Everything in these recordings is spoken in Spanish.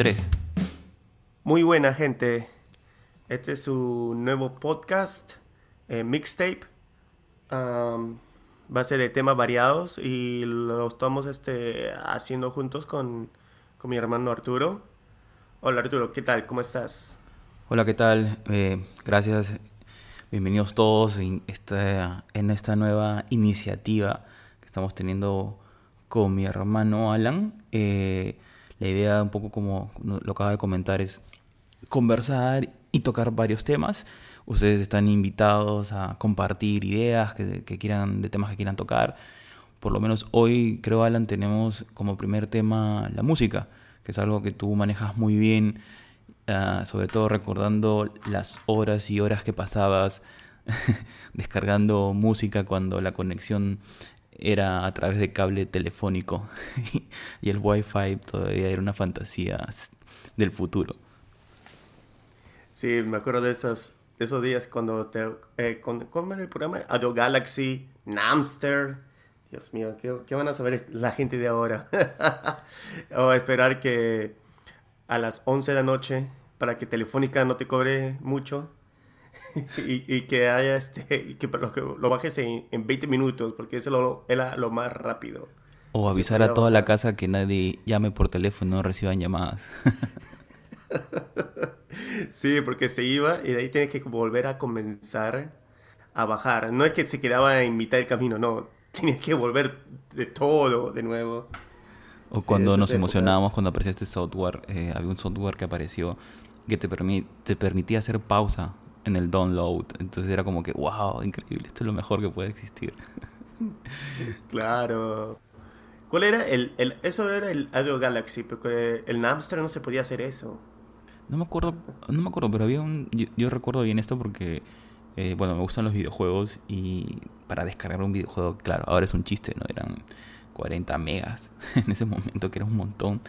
3. Muy buena gente. Este es su nuevo podcast, eh, Mixtape. Um, va a ser de temas variados y lo estamos este, haciendo juntos con, con mi hermano Arturo. Hola Arturo, ¿qué tal? ¿Cómo estás? Hola, ¿qué tal? Eh, gracias. Bienvenidos todos en esta, en esta nueva iniciativa que estamos teniendo con mi hermano Alan. Eh, la idea, un poco como lo acaba de comentar, es conversar y tocar varios temas. Ustedes están invitados a compartir ideas que, quieran, de temas que quieran tocar. Por lo menos hoy, creo, Alan, tenemos como primer tema la música, que es algo que tú manejas muy bien, ah, sobre todo recordando las horas y horas que pasabas descargando música cuando la conexión era a través de cable telefónico y el wifi todavía era una fantasía del futuro. Sí, me acuerdo de esos, esos días cuando te... Eh, ¿Cómo era el programa? Ado Galaxy, Namster. Dios mío, ¿qué, van a saber la gente de ahora? o esperar que a las 11 de la noche para que Telefónica no te cobre mucho y, que haya este que lo, lo bajes en, 20 minutos porque eso lo, era lo más rápido. O avisar a toda la casa que nadie llame por teléfono, no reciban llamadas. sí, porque se iba y de ahí tienes que volver a comenzar a bajar. No es que se quedaba en mitad del camino, no. Tienes que volver de todo de nuevo. O cuando nos emocionábamos cuando apareció este software, eh, había un software que apareció que te, te permitía hacer pausa en el download. Entonces era como que, wow, increíble, esto es lo mejor que puede existir. claro. ¿Cuál era el, el eso era el Audio Galaxy? Porque el Napster no se podía hacer eso. No me acuerdo, no me acuerdo, pero había un yo, recuerdo bien esto porque eh, bueno, me gustan los videojuegos y para descargar un videojuego, claro, ahora es un chiste, ¿no? Eran 40 megas en ese momento, que era un montón.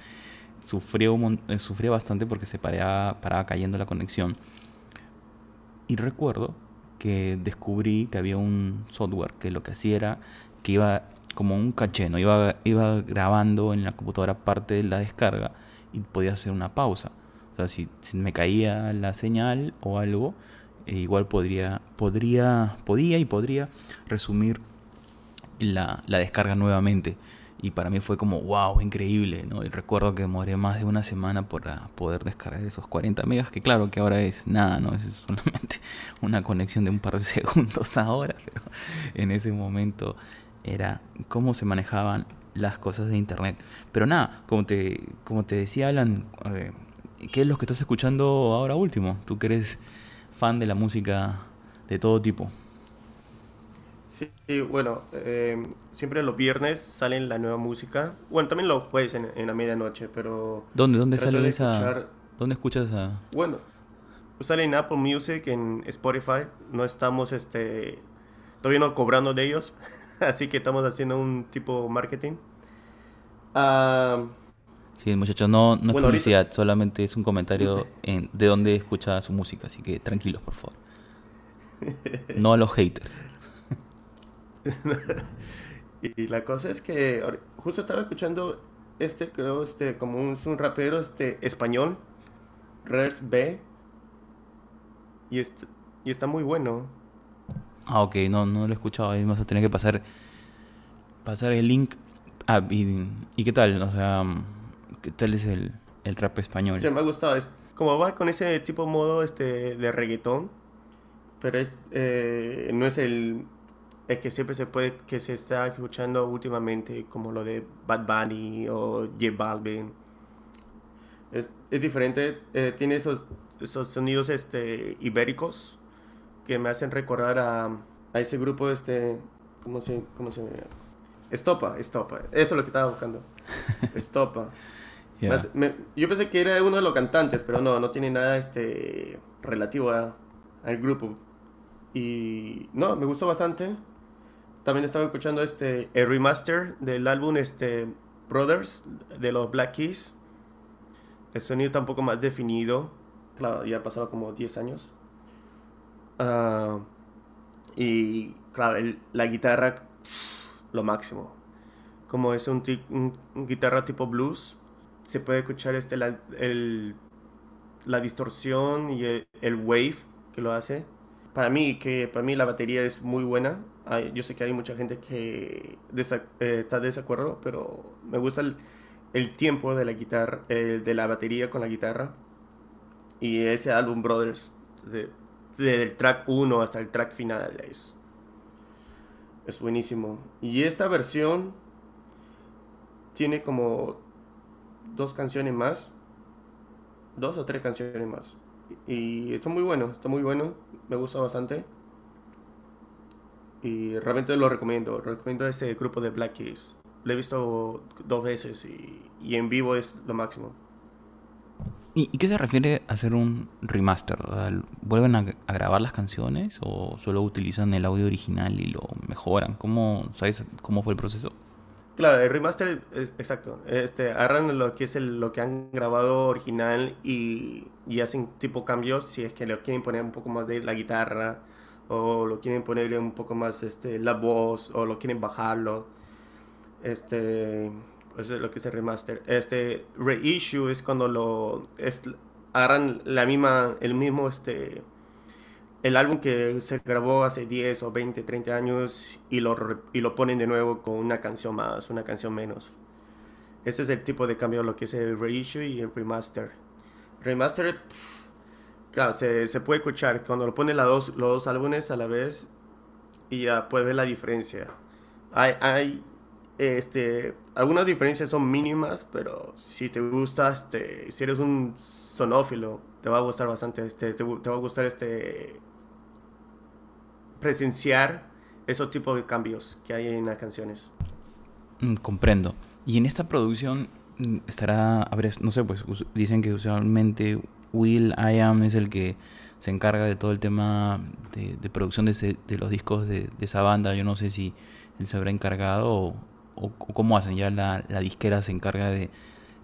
Sufrió, eh, sufrió bastante porque se paraba, paraba cayendo la conexión. Y recuerdo que descubrí que había un software que lo que hacía era que iba como un caché, ¿no? Iba, iba grabando en la computadora parte de la descarga y podía hacer una pausa. O sea, si, me caía la señal o algo, eh, igual podría, podría, podía y podría resumir la, la descarga nuevamente y para mí fue como, wow, increíble, ¿no? Y recuerdo que demoré más de una semana para poder descargar esos 40 megas, que claro que ahora es nada, ¿no? Es solamente una conexión de un par de segundos ahora, pero en ese momento era cómo se manejaban las cosas de internet. Pero nada, como te, como te decía Alan, eh, ¿qué es lo que estás escuchando ahora último? Tú que eres fan de la música de todo tipo. Sí, bueno, eh, siempre los viernes salen la nueva música. Bueno, también los jueves en, en la medianoche, pero... ¿Dónde, dónde sale esa...? ¿Dónde escuchas esa...? Bueno, sale en Apple Music, en Spotify. No estamos, este... Todavía no cobrando de ellos. así que estamos haciendo un tipo marketing. Ah, sí, muchachos, no, no es publicidad, solamente es un comentario en, de dónde escucha su música. Así que tranquilos, por favor. No a los haters. y la cosa es que justo estaba escuchando este, creo, este, como un, es un rapero este, español, Rers B, y, y está muy bueno. Ah, ok, no, no lo he escuchado, ahí vas a tener que pasar, pasar el link. Ah, y, qué tal? O sea, ¿qué tal es el, el rap español? Sí, me ha gustado, es como va con ese tipo de modo este, de reggaetón, pero es, eh, no es el es que siempre se puede, que se está escuchando últimamente, como lo de Bad Bunny o J Balvin. Es, es diferente, eh, tiene esos, esos sonidos este, ibéricos que me hacen recordar a, a ese grupo, este, ¿cómo se, cómo se Estopa, Estopa, eso es lo que estaba buscando. Estopa. yo pensé que era uno de los cantantes, pero no, no tiene nada este, relativo a, al grupo. Y no, me gustó bastante. También estaba escuchando este el remaster del álbum este Brothers de los Black Keys. El sonido está un poco más definido. Claro, ya pasado como 10 años. Ah, y claro, la guitarra, lo máximo. Como es un, un, guitarra tipo blues, se puede escuchar este, la, el, la distorsión y el, el, wave que lo hace. Para mí, que para mí la batería es muy buena. Yo sé que hay mucha gente que eh, está de desacuerdo, pero me gusta el, tiempo de la guitarra, eh, de la batería con la guitarra. Y ese álbum Brothers, desde el track 1 hasta el track final, es, es buenísimo. Y esta versión tiene como dos canciones más. Dos o tres canciones más. Y está muy bueno, está muy bueno. Me gusta bastante. Y realmente lo recomiendo. Recomiendo ese grupo de Black Keys. Lo he visto dos veces y, en vivo es lo máximo. ¿Y, qué se refiere a hacer un remaster? ¿Vuelven a, grabar las canciones o solo utilizan el audio original y lo mejoran? ¿Cómo, ¿Sabes cómo fue el proceso? Claro, el remaster, es, exacto. Este, agarran lo que es el, lo que han grabado original y, y hacen tipo cambios si es que lo quieren poner un poco más de la guitarra o lo quieren ponerle un poco más este, la voz o lo quieren bajarlo. Este, eso es lo que es el remaster. Este reissue es cuando lo es, agarran la misma, el mismo este el álbum que se grabó hace 10 o 20, 30 años y lo, y lo ponen de nuevo con una canción más, una canción menos. Ese es el tipo de cambio lo que es el reissue y el remaster. Remaster, claro, se, se, puede escuchar cuando lo ponen dos, los dos álbumes a la vez y ya puedes ver la diferencia. Hay, hay este, algunas diferencias son mínimas, pero si te gusta, este, si eres un sonófilo, te va a gustar bastante, este, te, te va a gustar este presenciar esos tipos de cambios que hay en las canciones. Mm, comprendo. Y en esta producción estará, no sé, pues dicen que usualmente Will I Am es el que se encarga de todo el tema de, producción de, de los discos de, esa banda. Yo no sé si él se habrá encargado o, cómo hacen. Ya la, la, disquera se encarga de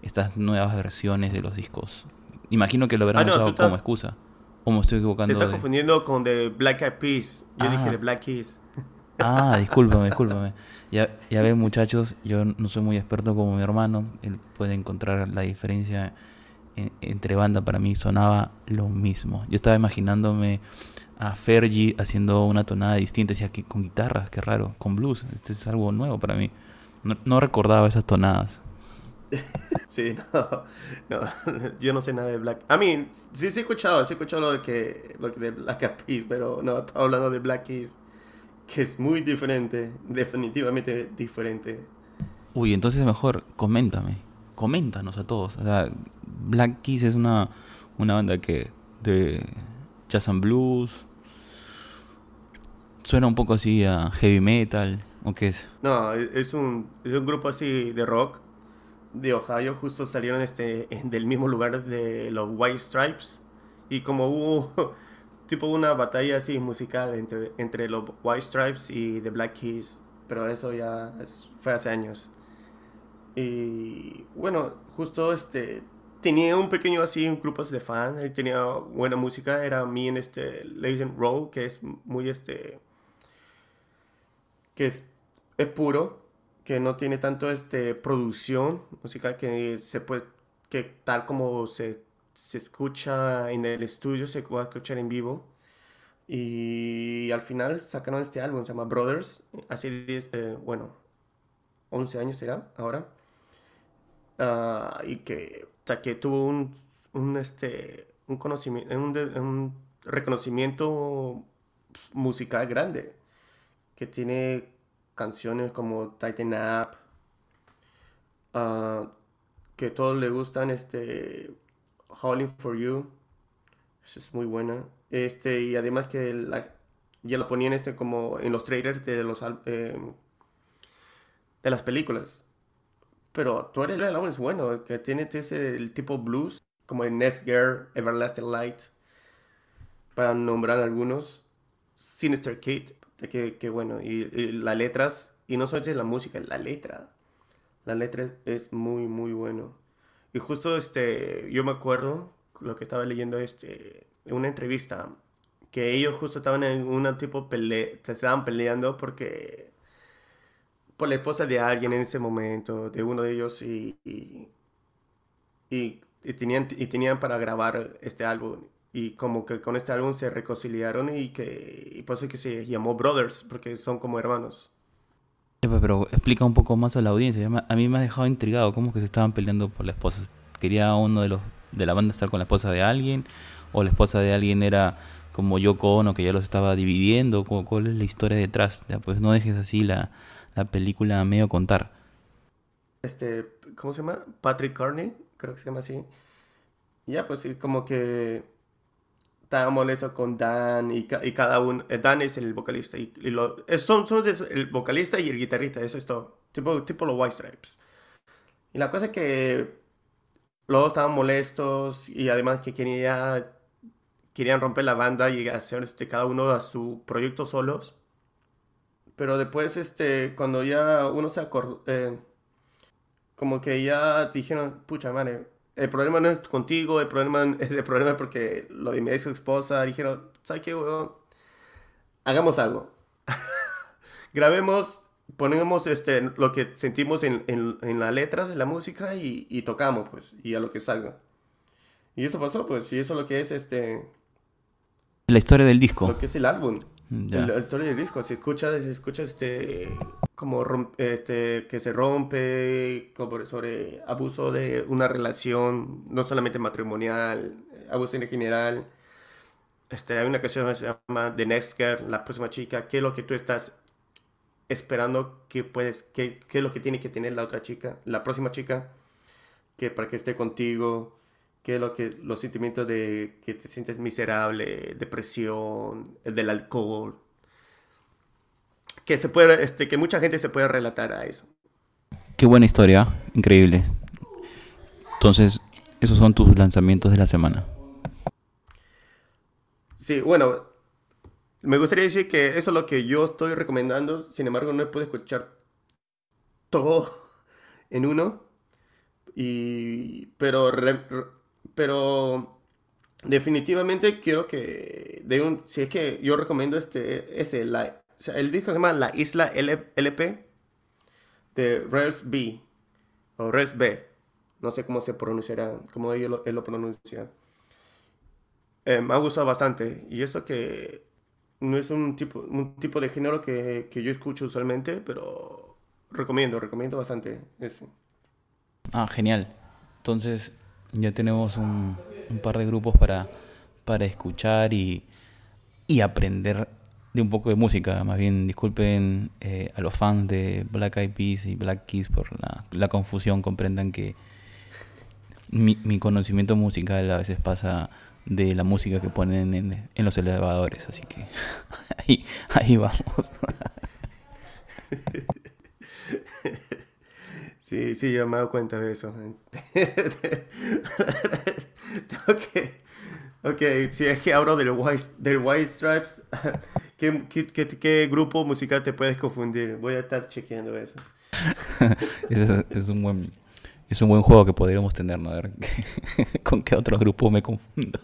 estas nuevas versiones de los discos. Imagino que lo habrán ah, usado como excusa. ¿O me estoy equivocando? Te estás confundiendo con The Black Eyed Peas. Yo dije The ah. Black Keys. Ah, discúlpame, discúlpame. Ya, ya ven, muchachos, yo no soy muy experto como mi hermano. Él puede encontrar la diferencia entre banda. Para mí sonaba lo mismo. Yo estaba imaginándome a Fergie haciendo una tonada distinta. Decía que con guitarras, qué raro. Con blues. Este es algo nuevo para mí. No, recordaba esas tonadas. sí, no, yo no sé nada de Black. I mean, sí, sí he escuchado, sí he escuchado lo de que, lo de Black Eyed Peas, pero no, estaba hablando de Black Keys, que es muy diferente, definitivamente diferente. Uy, entonces mejor, coméntame, coméntanos a todos. O sea, Black Keys es una, una banda que de jazz and blues, suena un poco así a heavy metal, ¿o qué es? No, es un, es un grupo así de rock de Ohio justo salieron este, del mismo lugar de los White Stripes. Y como hubo tipo una batalla así musical entre, entre los White Stripes y The Black Keys. Pero eso ya fue hace años. Y bueno, justo este tenía un pequeño así un grupo de fans, tenía buena música, era mí en este Legend Row, que es muy este que es, es puro, que no tiene tanto este producción musical que se puede que tal como se, se escucha en el estudio se puede escuchar en vivo. Y al final sacaron este álbum se llama Brothers así eh, bueno 11 años será ahora. Ah, y que que tuvo un, un este un conocimiento un, un reconocimiento musical grande que tiene canciones como Tighten Up, uh, que todos le gustan, este, Howling for You, es muy buena, este, y además que la, ya lo ponían este como en los trailers de los eh, de las películas. Pero todo el álbum es bueno, que tiene ese el tipo blues, como en Nest Girl, Everlasting Light, para nombrar algunos. Sinister Kid, que, bueno, y, las letras, y no solamente la música, la letra. La letra es muy, muy bueno. Y justo este, yo me acuerdo lo que estaba leyendo este, una entrevista, que ellos justo estaban en un tipo pelea, estaban peleando porque por la esposa de alguien en ese momento, de uno de ellos, y, y, tenían, y tenían para grabar este álbum. Y como que con este álbum se reconciliaron y que por eso que se llamó Brothers, porque son como hermanos. Pero explica un poco más a la audiencia. A mí me ha dejado intrigado cómo que se estaban peleando por la esposa. Quería uno de los de la banda estar con la esposa de alguien o la esposa de alguien era como Yoko Ono que ya los estaba dividiendo. ¿Cuál es la historia detrás? Pues no dejes así la, la película medio contar. Este, ¿cómo se llama? Patrick Carney, creo que se llama así. Ya, pues como que estaba molesto con Dan y, y, cada uno. Eh, Dan es el vocalista y, lo, son, son el vocalista y el guitarrista, eso es todo. Tipo, tipo los White Stripes. Y la cosa es que dos estaban molestos y además que quería, querían romper la banda y hacer este, cada uno a su proyecto solos. Pero después, este, cuando ya uno se acordó, eh, como que ya dijeron, pucha madre, el problema no es contigo, el problema es el problema porque lo de mi ex esposa. Dijeron, ¿sabes qué, weón? Hagamos algo. Grabemos, ponemos este, lo que sentimos en, en, en la letra de la música y, y, tocamos, pues, y a lo que salga. Y eso pasó, pues, y eso es lo que es este... La historia del disco. Lo que es el álbum. La historia del disco. Si escuchas, si escuchas este como este, que se rompe, como sobre abuso de una relación, no solamente matrimonial, abuso en general. Este, hay una canción que se llama The Next Girl, la próxima chica, ¿qué es lo que tú estás esperando que puedes, qué, qué es lo que tiene que tener la otra chica, la próxima chica, que para que esté contigo, qué es lo que, los sentimientos de que te sientes miserable, depresión, el del alcohol, que se puede, este, que mucha gente se puede relatar a eso. Qué buena historia, increíble. Entonces, esos son tus lanzamientos de la semana. Sí, bueno, me gustaría decir que eso es lo que yo estoy recomendando. Sin embargo, no puedo escuchar todo en uno. Y, pero, pero definitivamente quiero que de un, si es que yo recomiendo este, ese live o sea, el disco se llama La Isla LP de Res B o Res B. No sé cómo se pronunciará, cómo ellos lo, él lo pronuncia. Eh, me ha gustado bastante. Y eso que no es un tipo, un tipo de género que, que yo escucho usualmente, pero recomiendo, recomiendo bastante eso. Ah, genial. Entonces ya tenemos un, un par de grupos para, para escuchar y, y aprender un poco de música. Más bien, disculpen eh, a los fans de Black Eyed Peas y Black Keys por la, confusión. Comprendan que mi, mi, conocimiento musical a veces pasa de la música que ponen en, los elevadores. Así que ahí, vamos. Sí, sí, yo me he dado cuenta de eso. Que Ok, si es que hablo del White, del White Stripes, ¿qué, qué, qué, grupo musical te puedes confundir? Voy a estar chequeando eso. es, un buen, es un buen juego que podríamos tener, ¿no? A ver con qué otro grupo me confundo.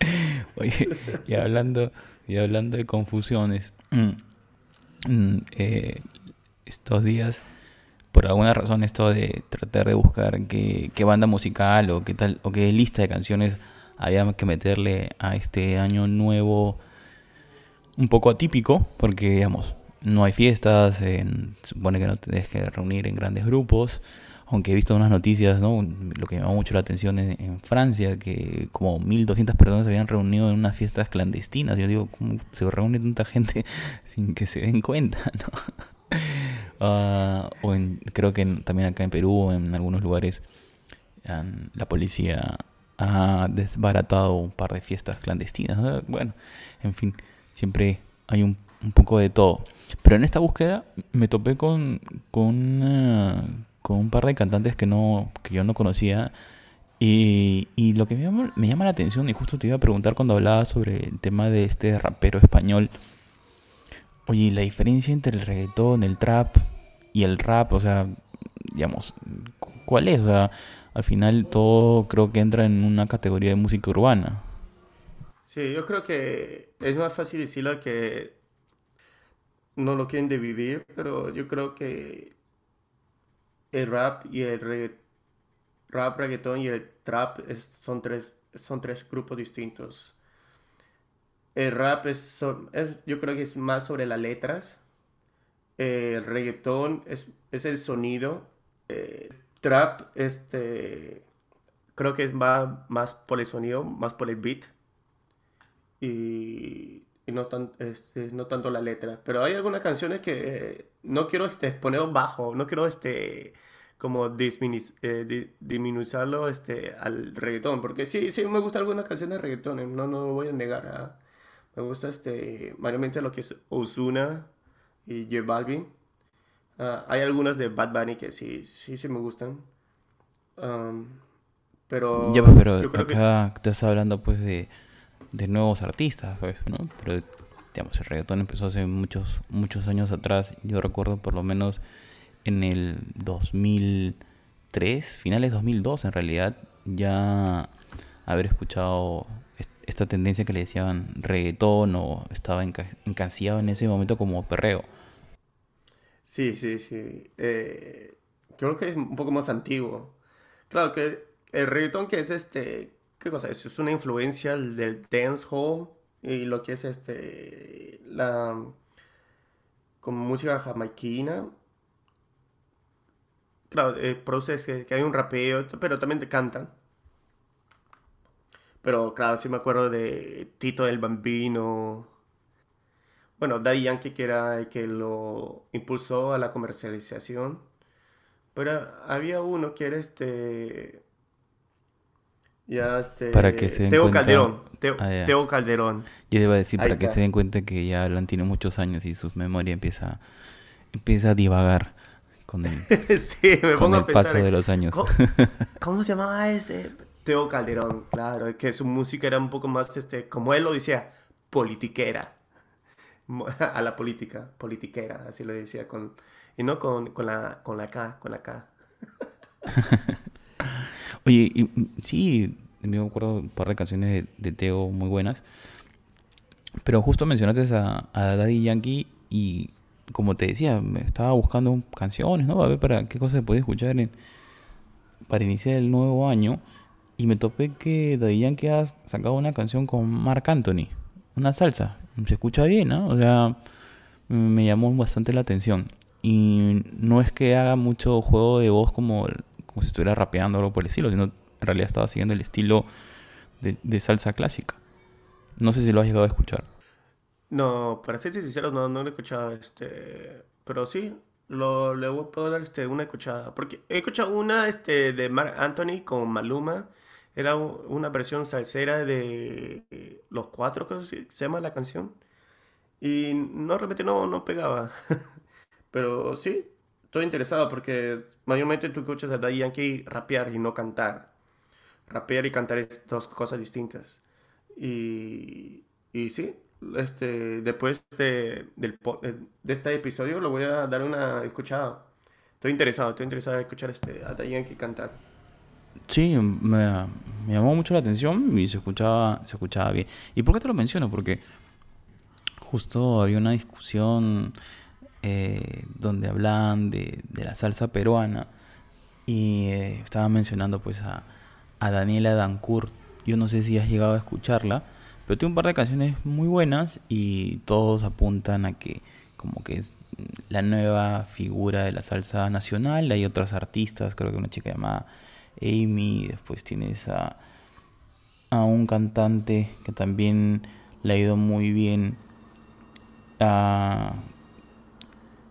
Oye, y hablando, y hablando de confusiones, mm, eh, estos días, por alguna razón, esto de tratar de buscar qué, qué banda musical o qué tal, o qué lista de canciones había que meterle a este año nuevo un poco atípico, porque digamos, no hay fiestas, se supone que no te tienes que reunir en grandes grupos, aunque he visto unas noticias, ¿no? lo que llamó mucho la atención en, Francia, que como 1200 personas se habían reunido en unas fiestas clandestinas. Yo digo, ¿cómo se reúne tanta gente sin que se den cuenta? Ah, o creo que también acá en Perú, en algunos lugares, la policía ha desbaratado un par de fiestas clandestinas. Bueno, en fin, siempre hay un, un, poco de todo. Pero en esta búsqueda me topé con, con, con un par de cantantes que, no, que yo no conocía. Y, y lo que me llama, me llama la atención, y justo te iba a preguntar cuando hablaba sobre el tema de este rapero español. Oye, la diferencia entre el reggaetón, el trap y el rap, o sea, digamos, ¿cuál es? O sea, al final todo creo que entra en una categoría de música urbana. Sí, yo creo que es más fácil decirlo que no lo quieren dividir, pero yo creo que el rap y el rap, reggaetón y el trap son, tres, son tres grupos distintos. El rap es, yo creo que es más sobre las letras. el reggaetón es, es, el sonido. trap, este, creo que es más, más por el sonido, más por el beat. Y, no, tan, este, no tanto la letra. Pero hay algunas canciones que no quiero este, poner bajo, no quiero este como eh, disminuirlo este, al reggaetón, porque sí, sí me gusta algunas canciones de reggaetón, eh, no, no voy a negar, ¿ah? me gusta este, mayormente lo que es Ozuna y J Balvin, ah, hay algunas de Bad Bunny que sí, sí, sí me gustan, pero... Ya, pero acá estás hablando pues de, de nuevos artistas, pues. Pero digamos, el reggaetón empezó hace muchos, muchos años atrás, yo recuerdo por lo menos en el 2003, finales 2002 en realidad, ya haber escuchado esta tendencia que le decían reggaetón o estaba encasillado en ese momento como perreo. Sí, sí, sí. Eh, creo que es un poco más antiguo. Claro que el reggaetón que es este, ¿qué cosa es? Una influencia del dancehall y lo que es este, la, como música jamaiquina Claro, eh, produce que, hay un rapeo, pero también te cantan. Pero claro, sí me acuerdo de Tito del Bambino. Bueno, Daddy Yankee que era el que lo impulsó a la comercialización. Pero había uno que era este... Ya este... Para que se Teo Calderón. Ah, Teo, Calderón. Yo iba a decir, para que se den cuenta que ya Alan tiene muchos años y su memoria empieza, empieza a divagar con el, sí, me pongo a paso de los años. ¿cómo, se llamaba ese? Teo Calderón, claro, que su música era un poco más, este, como él lo decía, politiquera. A la política, politiquera, así lo decía, con, y no con, con, la, con la K, con la K. Oye, y, sí, me acuerdo un par de canciones de, Teo muy buenas, pero justo mencionaste a, a Daddy Yankee y como te decía, me estaba buscando canciones, ¿no? A ver para qué cosas se puede escuchar para iniciar el nuevo año. Y me topé que Daddy Yankee ha sacado una canción con Mark Anthony, una salsa. Se escucha bien, ¿no? O sea, me llamó bastante la atención. Y no es que haga mucho juego de voz como, como si estuviera rapeando o algo por el estilo, sino en realidad estaba siguiendo el estilo de, salsa clásica. No sé si lo has llegado a escuchar. No, para ser sincero, no, no lo he escuchado, este, pero sí, lo, le puedo dar este, una escuchada, porque he escuchado una este, de Mark Anthony con Maluma, era una versión salsera de Los Cuatro, que se llama la canción, y no, repente no, no pegaba, pero sí, estoy interesado porque mayormente tú escuchas a Daddy Yankee rapear y no cantar, rapear y cantar es dos cosas distintas, y, y sí, este, después de, del, eh, de este episodio lo voy a dar una escuchada. Estoy interesado, estoy interesado en escuchar este, a que cantar. Sí, me, me, llamó mucho la atención y se escuchaba, se escuchaba bien. ¿Y por qué te lo menciono? Porque justo había una discusión eh, donde hablaban de, de, la salsa peruana y eh, estaba mencionando pues a, a Daniela Dancourt. Yo no sé si has llegado a escucharla pero tiene un par de canciones muy buenas y todos apuntan a que como que es la nueva figura de la salsa nacional. Hay otras artistas, creo que una chica llamada Amy, después tienes a, a un cantante que también le ha ido muy bien.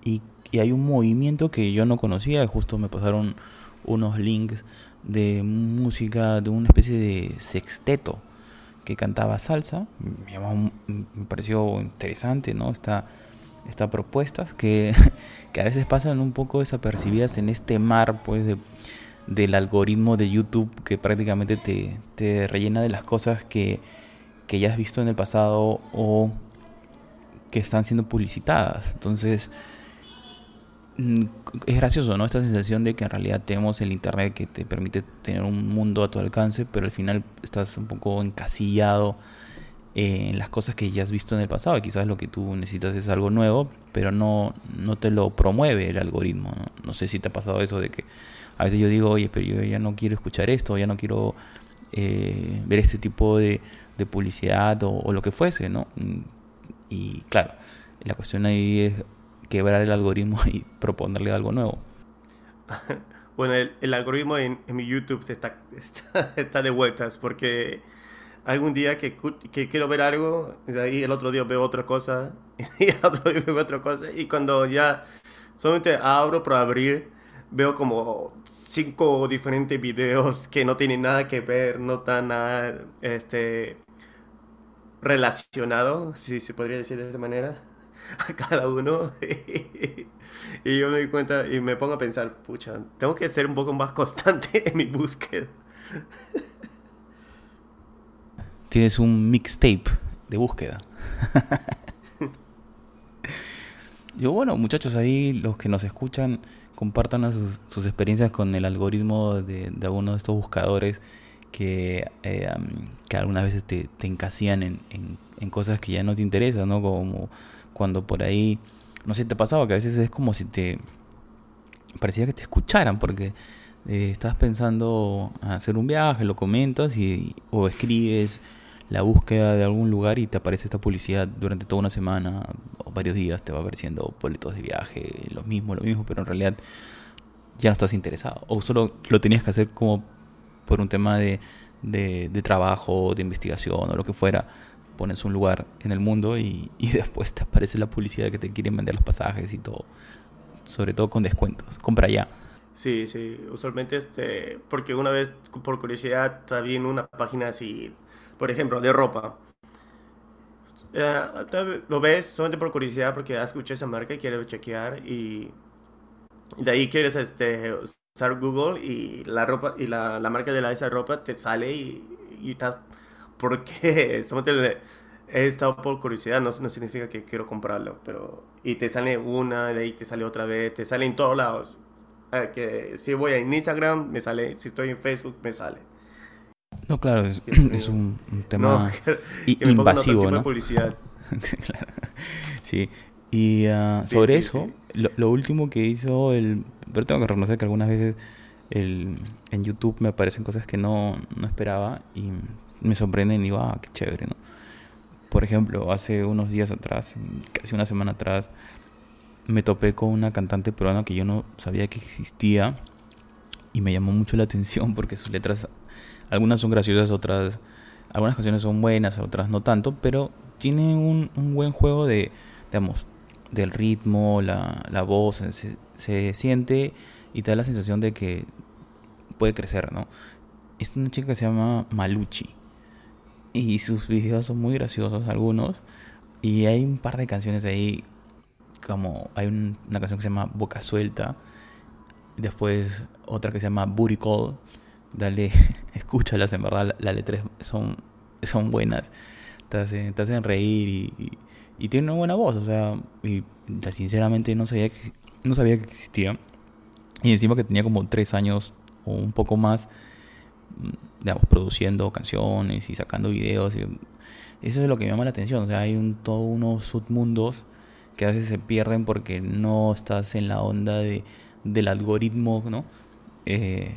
y, y, hay un movimiento que yo no conocía, justo me pasaron unos links de música de una especie de sexteto que cantaba salsa. Me, pareció interesante, ¿no? Esta, estas propuestas que, que, a veces pasan un poco desapercibidas en este mar, pues, de, del algoritmo de YouTube que prácticamente te, te rellena de las cosas que, que ya has visto en el pasado o que están siendo publicitadas. Entonces, es gracioso, ¿no? Esta sensación de que en realidad tenemos el Internet que te permite tener un mundo a tu alcance, pero al final estás un poco encasillado en las cosas que ya has visto en el pasado. Quizás lo que tú necesitas es algo nuevo, pero no, no te lo promueve el algoritmo. ¿no? sé si te ha pasado eso de que a veces yo digo, oye, pero yo ya no quiero escuchar esto, ya no quiero eh, ver este tipo de, de publicidad o, lo que fuese, ¿no? Mm, y claro, la cuestión ahí es quebrar el algoritmo y proponerle algo nuevo. Bueno, el, algoritmo en, mi YouTube está, está, de vueltas porque algún día que, quiero ver algo, y ahí el otro día veo otra cosa, y el otro día veo otra cosa, y cuando ya solamente abro por abrir, veo como cinco diferentes videos que no tienen nada que ver, no están nada este, relacionado, si se podría decir de esa manera, a cada uno. y yo me doy cuenta y me pongo a pensar, pucha, tengo que ser un poco más constante en mi búsqueda. Tienes un mixtape de búsqueda. Yo, bueno, muchachos, ahí los que nos escuchan, compartan sus, experiencias con el algoritmo de, de alguno de estos buscadores que, eh, que algunas veces te, te encasían en, en, cosas que ya no te interesan, ¿no? Como cuando por ahí, no sé si te pasaba, que a veces es como si te parecía que te escucharan, porque eh, estás pensando hacer un viaje, lo comentas y, o escribes la búsqueda de algún lugar y te aparece esta publicidad durante toda una semana o varios días, te va apareciendo boletos de viaje, lo mismo, lo mismo, pero en realidad ya no estás interesado. O solo lo tenías que hacer como por un tema de, de, de trabajo, de investigación o lo que fuera. Pones un lugar en el mundo y, y después te aparece la publicidad que te quieren vender los pasajes y todo. Sobre todo con descuentos. Compra ya. Sí, sí, usualmente este, porque una vez por curiosidad en una página así por ejemplo, de ropa. Eh, lo ves solamente por curiosidad porque has escuchado esa marca y quieres chequear y de ahí quieres este, usar Google y la ropa y la, la marca de la, esa ropa te sale y, y tal. Porque he estado por curiosidad, no, no significa que quiero comprarlo, pero y te sale una, de ahí te sale otra vez, te sale en todos lados. Eh, que si voy a Instagram me sale, si estoy en Facebook me sale. No, claro, es, un, tema invasivo, ¿no? publicidad. sí. Y ah, sobre eso, lo, último que hizo el... Pero tengo que reconocer que algunas veces el, en YouTube me aparecen cosas que no, no esperaba y me sorprenden y digo, ah, qué chévere, ¿no? Por ejemplo, hace unos días atrás, casi una semana atrás, me topé con una cantante peruana que yo no sabía que existía y me llamó mucho la atención porque sus letras algunas son graciosas, otras, algunas canciones son buenas, otras no tanto, pero tiene un, un buen juego de, digamos, del ritmo, la, la voz, se, se, siente y te da la sensación de que puede crecer, ¿no? Es una chica que se llama Maluchi y sus videos son muy graciosos algunos. Y hay un par de canciones ahí como hay una canción que se llama Boca Suelta después otra que se llama Booty Call. Dale, escúchalas, en verdad las letras son, son buenas, te hacen, te hacen reír y, y, tienen una buena voz, o sea, y sinceramente no sabía, que, no sabía que existía. Y encima que tenía como tres años o un poco más, digamos, produciendo canciones y sacando videos. Y eso es lo que me llama la atención, o sea, hay un, todos unos submundos que a veces se pierden porque no estás en la onda de, del algoritmo, ¿no? Eh,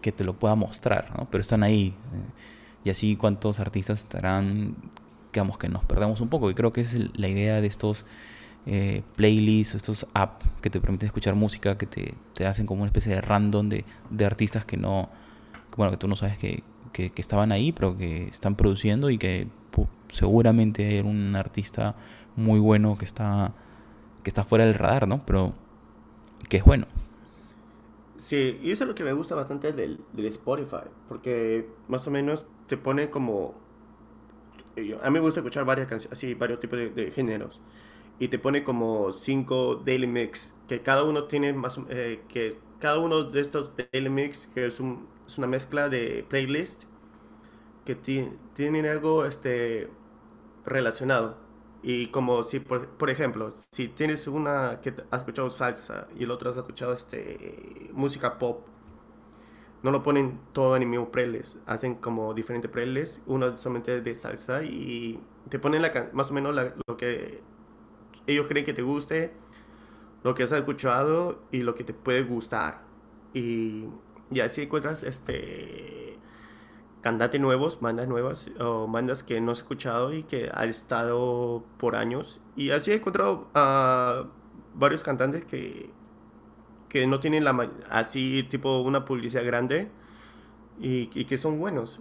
que te lo pueda mostrar, ¿no? Pero están ahí. Eh, y así cuántos artistas estarán, digamos que nos perdemos un poco. Y creo que es la idea de estos eh, playlists, estos apps que te permiten escuchar música, que te, te hacen como una especie de random de, de artistas que no, bueno, que tú no sabes que, que, estaban ahí, pero que están produciendo y que seguramente hay un artista muy bueno que está, que está fuera del radar, ¿no? Pero que es bueno. Sí, y eso es lo que me gusta bastante del, Spotify, porque más o menos te pone como... A mí me gusta escuchar varias canciones, así, varios tipos de, géneros, y te pone como cinco daily mix, que cada uno tiene más... Eh, que cada uno de estos daily mix, que es, un, es una mezcla de playlist, que tienen algo este, relacionado. Y como si, por, por, ejemplo, si tienes una que has escuchado salsa y el otro has escuchado este, música pop, no lo ponen todo en el mismo playlist. Hacen como diferentes playlists, uno solamente de salsa y te ponen la, más o menos lo que ellos creen que te guste, lo que has escuchado y lo que te puede gustar. y, y así encuentras este cantantes nuevos, bandas nuevas o bandas que no he escuchado y que han estado por años. Y así he encontrado a varios cantantes que, que no tienen la así tipo una publicidad grande y, que son buenos.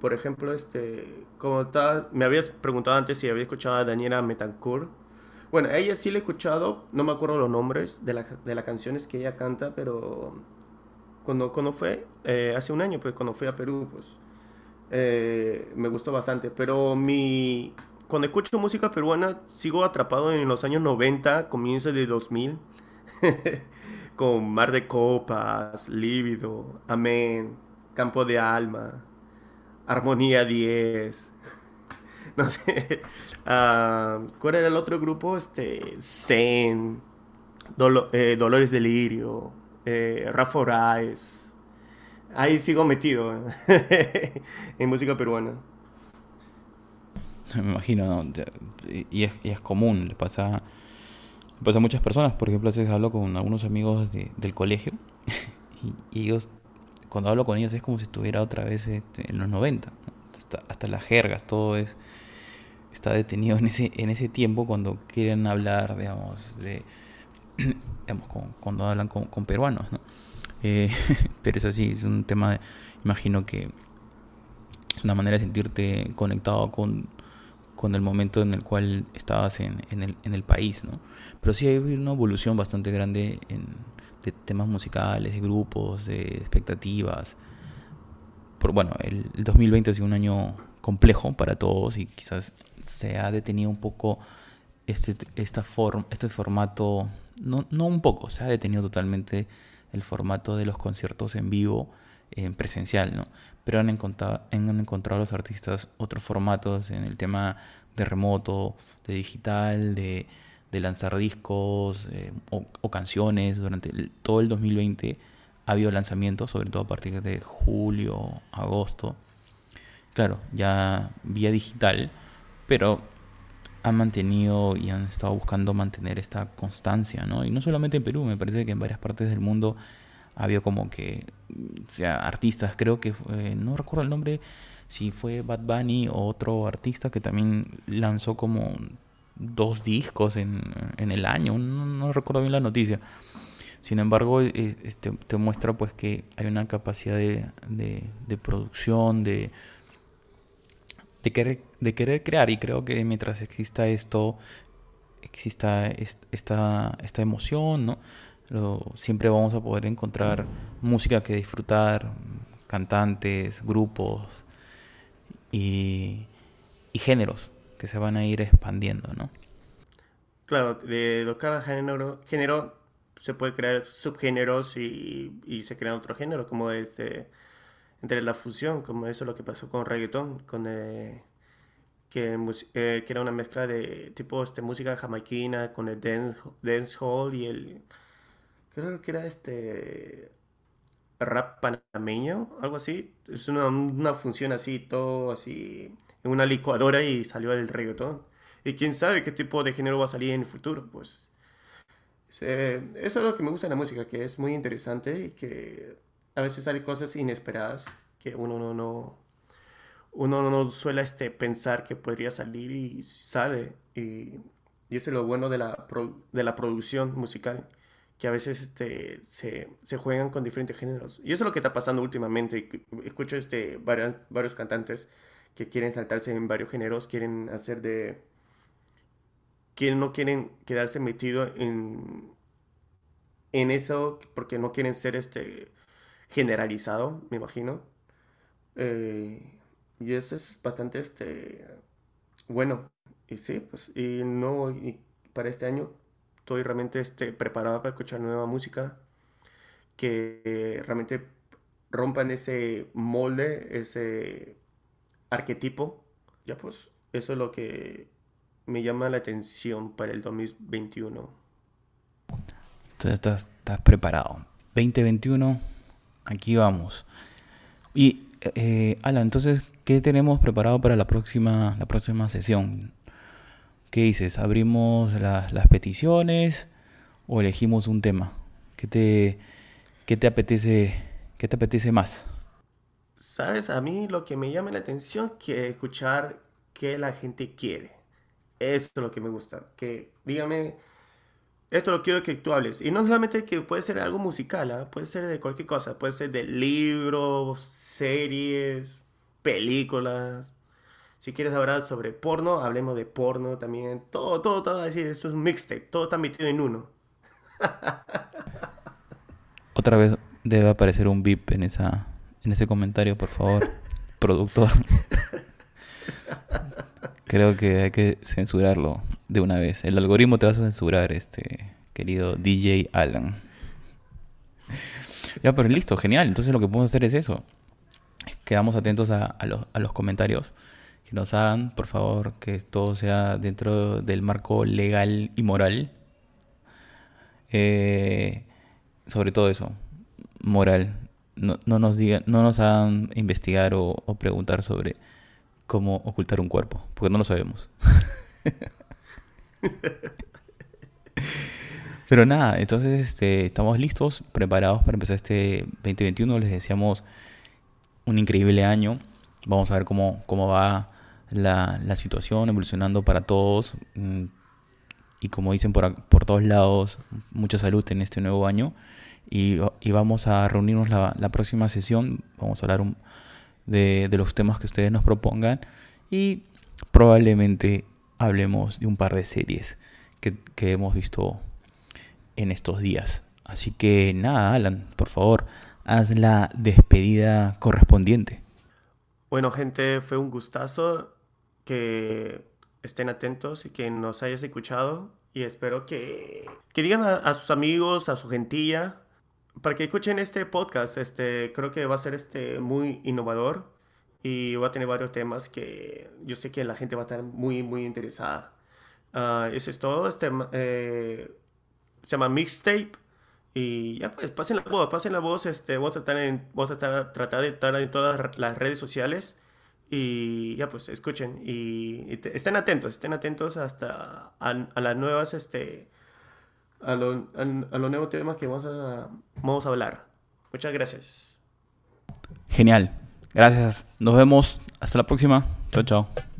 por ejemplo, este, como tal, me habías preguntado antes si había escuchado a Daniela Metancourt. Bueno, a ella sí la he escuchado, no me acuerdo los nombres de, de las canciones que ella canta, pero cuando, cuando fue, eh, hace un año, pues cuando fui a Perú, pues eh, me gustó bastante. Pero mi, cuando escucho música peruana, sigo atrapado en los años 90, comienzos de 2000, con Mar de Copas, Lívido, Amén, Campo de Alma, Armonía 10. no sé. Ah, ¿Cuál era el otro grupo? Este, Zen, eh, Dolores Delirio eh, Rafa Oraes. Ahí sigo metido en música peruana. Me imagino, y, es, común, le pasa, pasa a muchas personas. Por ejemplo, a veces hablo con algunos amigos del colegio y, ellos, cuando hablo con ellos, es como si estuviera otra vez este, en los 90. Hasta, las jergas, todo es está detenido en ese, en ese tiempo cuando quieren hablar, digamos, de digamos, cuando hablan con, peruanos, ¿no? Eh, pero es así, es un tema, de, imagino que es una manera de sentirte conectado con, con el momento en el cual estabas en, en, el, en el país, ¿no? Pero sí hay una evolución bastante grande en, de temas musicales, de grupos, de expectativas. Por, bueno, el, 2020 ha sido un año complejo para todos y quizás se ha detenido un poco este, esta forma, este formato no, no un poco, se ha detenido totalmente el formato de los conciertos en vivo, en presencial, ¿no? Pero han encontrado, han encontrado los artistas otros formatos en el tema de remoto, de digital, de, lanzar discos eh, o, canciones. Durante todo el 2020 ha habido lanzamientos, sobre todo a partir de julio, agosto. Claro, ya vía digital, pero han mantenido y han estado buscando mantener esta constancia, ¿no? Y no solamente en Perú, me parece que en varias partes del mundo ha habido como que, sea, artistas, creo que, no recuerdo el nombre, si fue Bad Bunny o otro artista que también lanzó como dos discos en, en el año, no, recuerdo bien la noticia. Sin embargo, e, este, te muestra pues que hay una capacidad de, de, de producción, de de querer, de querer crear y creo que mientras exista esto, exista esta, esta emoción, ¿no? siempre vamos a poder encontrar música que disfrutar, cantantes, grupos y, y géneros que se van a ir expandiendo, ¿no? Claro, de cada género, género se puede crear subgéneros y, y se crean otros géneros, como este entre la fusión, como eso es lo que pasó con reggaeton, con eh, que, eh, que, era una mezcla de tipo este, música jamaiquina con el dance, dancehall y el creo que era este rap panameño, algo así. Es una, una función así, todo así, en una licuadora y salió el reggaetón. Y quién sabe qué tipo de género va a salir en el futuro, pues. eso es lo que me gusta de la música, que es muy interesante y que a veces salen cosas inesperadas que uno no, no, uno no suele este, pensar que podría salir y sale. Y, eso es lo bueno de la, de la producción musical, que a veces este, se, se, juegan con diferentes géneros. Y eso es lo que está pasando últimamente. Escucho este, varios, varios cantantes que quieren saltarse en varios géneros, quieren hacer de... que no quieren quedarse metido en, en eso porque no quieren ser este generalizado, me imagino. Eh, y eso es bastante este, bueno. Y sí, pues, y no, y para este año estoy realmente este, preparado para escuchar nueva música que realmente rompan ese molde, ese arquetipo. Ya pues, eso es lo que me llama la atención para el 2021. Entonces estás, estás preparado. 2021 aquí vamos. Y, eh, Alan, entonces, ¿qué tenemos preparado para la próxima, la próxima sesión? ¿Qué dices? ¿Abrimos las peticiones o elegimos un tema? ¿Qué ¿Qué te, qué te apetece, qué te apetece más? Sabes, a mí lo que me llama la atención que escuchar qué la gente quiere. Esto es lo que me gusta. Que dígame, esto lo quiero que tú hables. Y no solamente que puede ser algo musical, ¿ah? puede ser de cualquier cosa. Puede ser de libros, series, películas. Si quieres hablar sobre porno, hablemos de porno también. Todo, todo, todo. Decir, esto es un mixtape. Todo está metido en uno. Otra vez debe aparecer un beep en, esa, en ese comentario, por favor, productor. Creo que hay que censurarlo de una vez. El algoritmo te va a censurar, este querido DJ Alan. Ya, pero listo, genial. Entonces lo que podemos hacer es eso. Quedamos atentos a, los, a los comentarios que nos hagan, por favor, que todo sea dentro del marco legal y moral. Eh, sobre todo eso, moral. No, nos digan, no nos hagan investigar o, preguntar sobre cómo ocultar un cuerpo, porque no lo sabemos. Pero nada, entonces este, estamos listos, preparados para empezar este 2021. Les deseamos un increíble año. Vamos a ver cómo, cómo va la, la situación evolucionando para todos. Mm, y como dicen por, por todos lados, mucha salud en este nuevo año. Y, y vamos a reunirnos la, la, próxima sesión. Vamos a hablar de, de los temas que ustedes nos propongan. Y probablemente hablemos de un par de series que, que hemos visto en estos días. Así que nada, Alan, por favor, haz la despedida correspondiente. Bueno, gente, fue un gustazo que estén atentos y que nos hayas escuchado. Y espero que, que digan a, sus amigos, a su gentilla, para que escuchen este podcast. Este, creo que va a ser este, muy innovador y va a tener varios temas que yo sé que la gente va a estar muy, muy interesada. Uh, eso es todo. Este, eh, se llama Mixtape. Y ya pues, pasen la voz, pasen la voz. Este, vamos a estar en, vamos a estar, tratar de estar en todas las redes sociales. Y ya pues, escuchen. Y, estén atentos, estén atentos hasta a, las nuevas, este, a, lo, a, los nuevos temas que vamos a, vamos a hablar. Muchas gracias. Genial. Gracias. Nos vemos. Hasta la próxima. Chao, chao.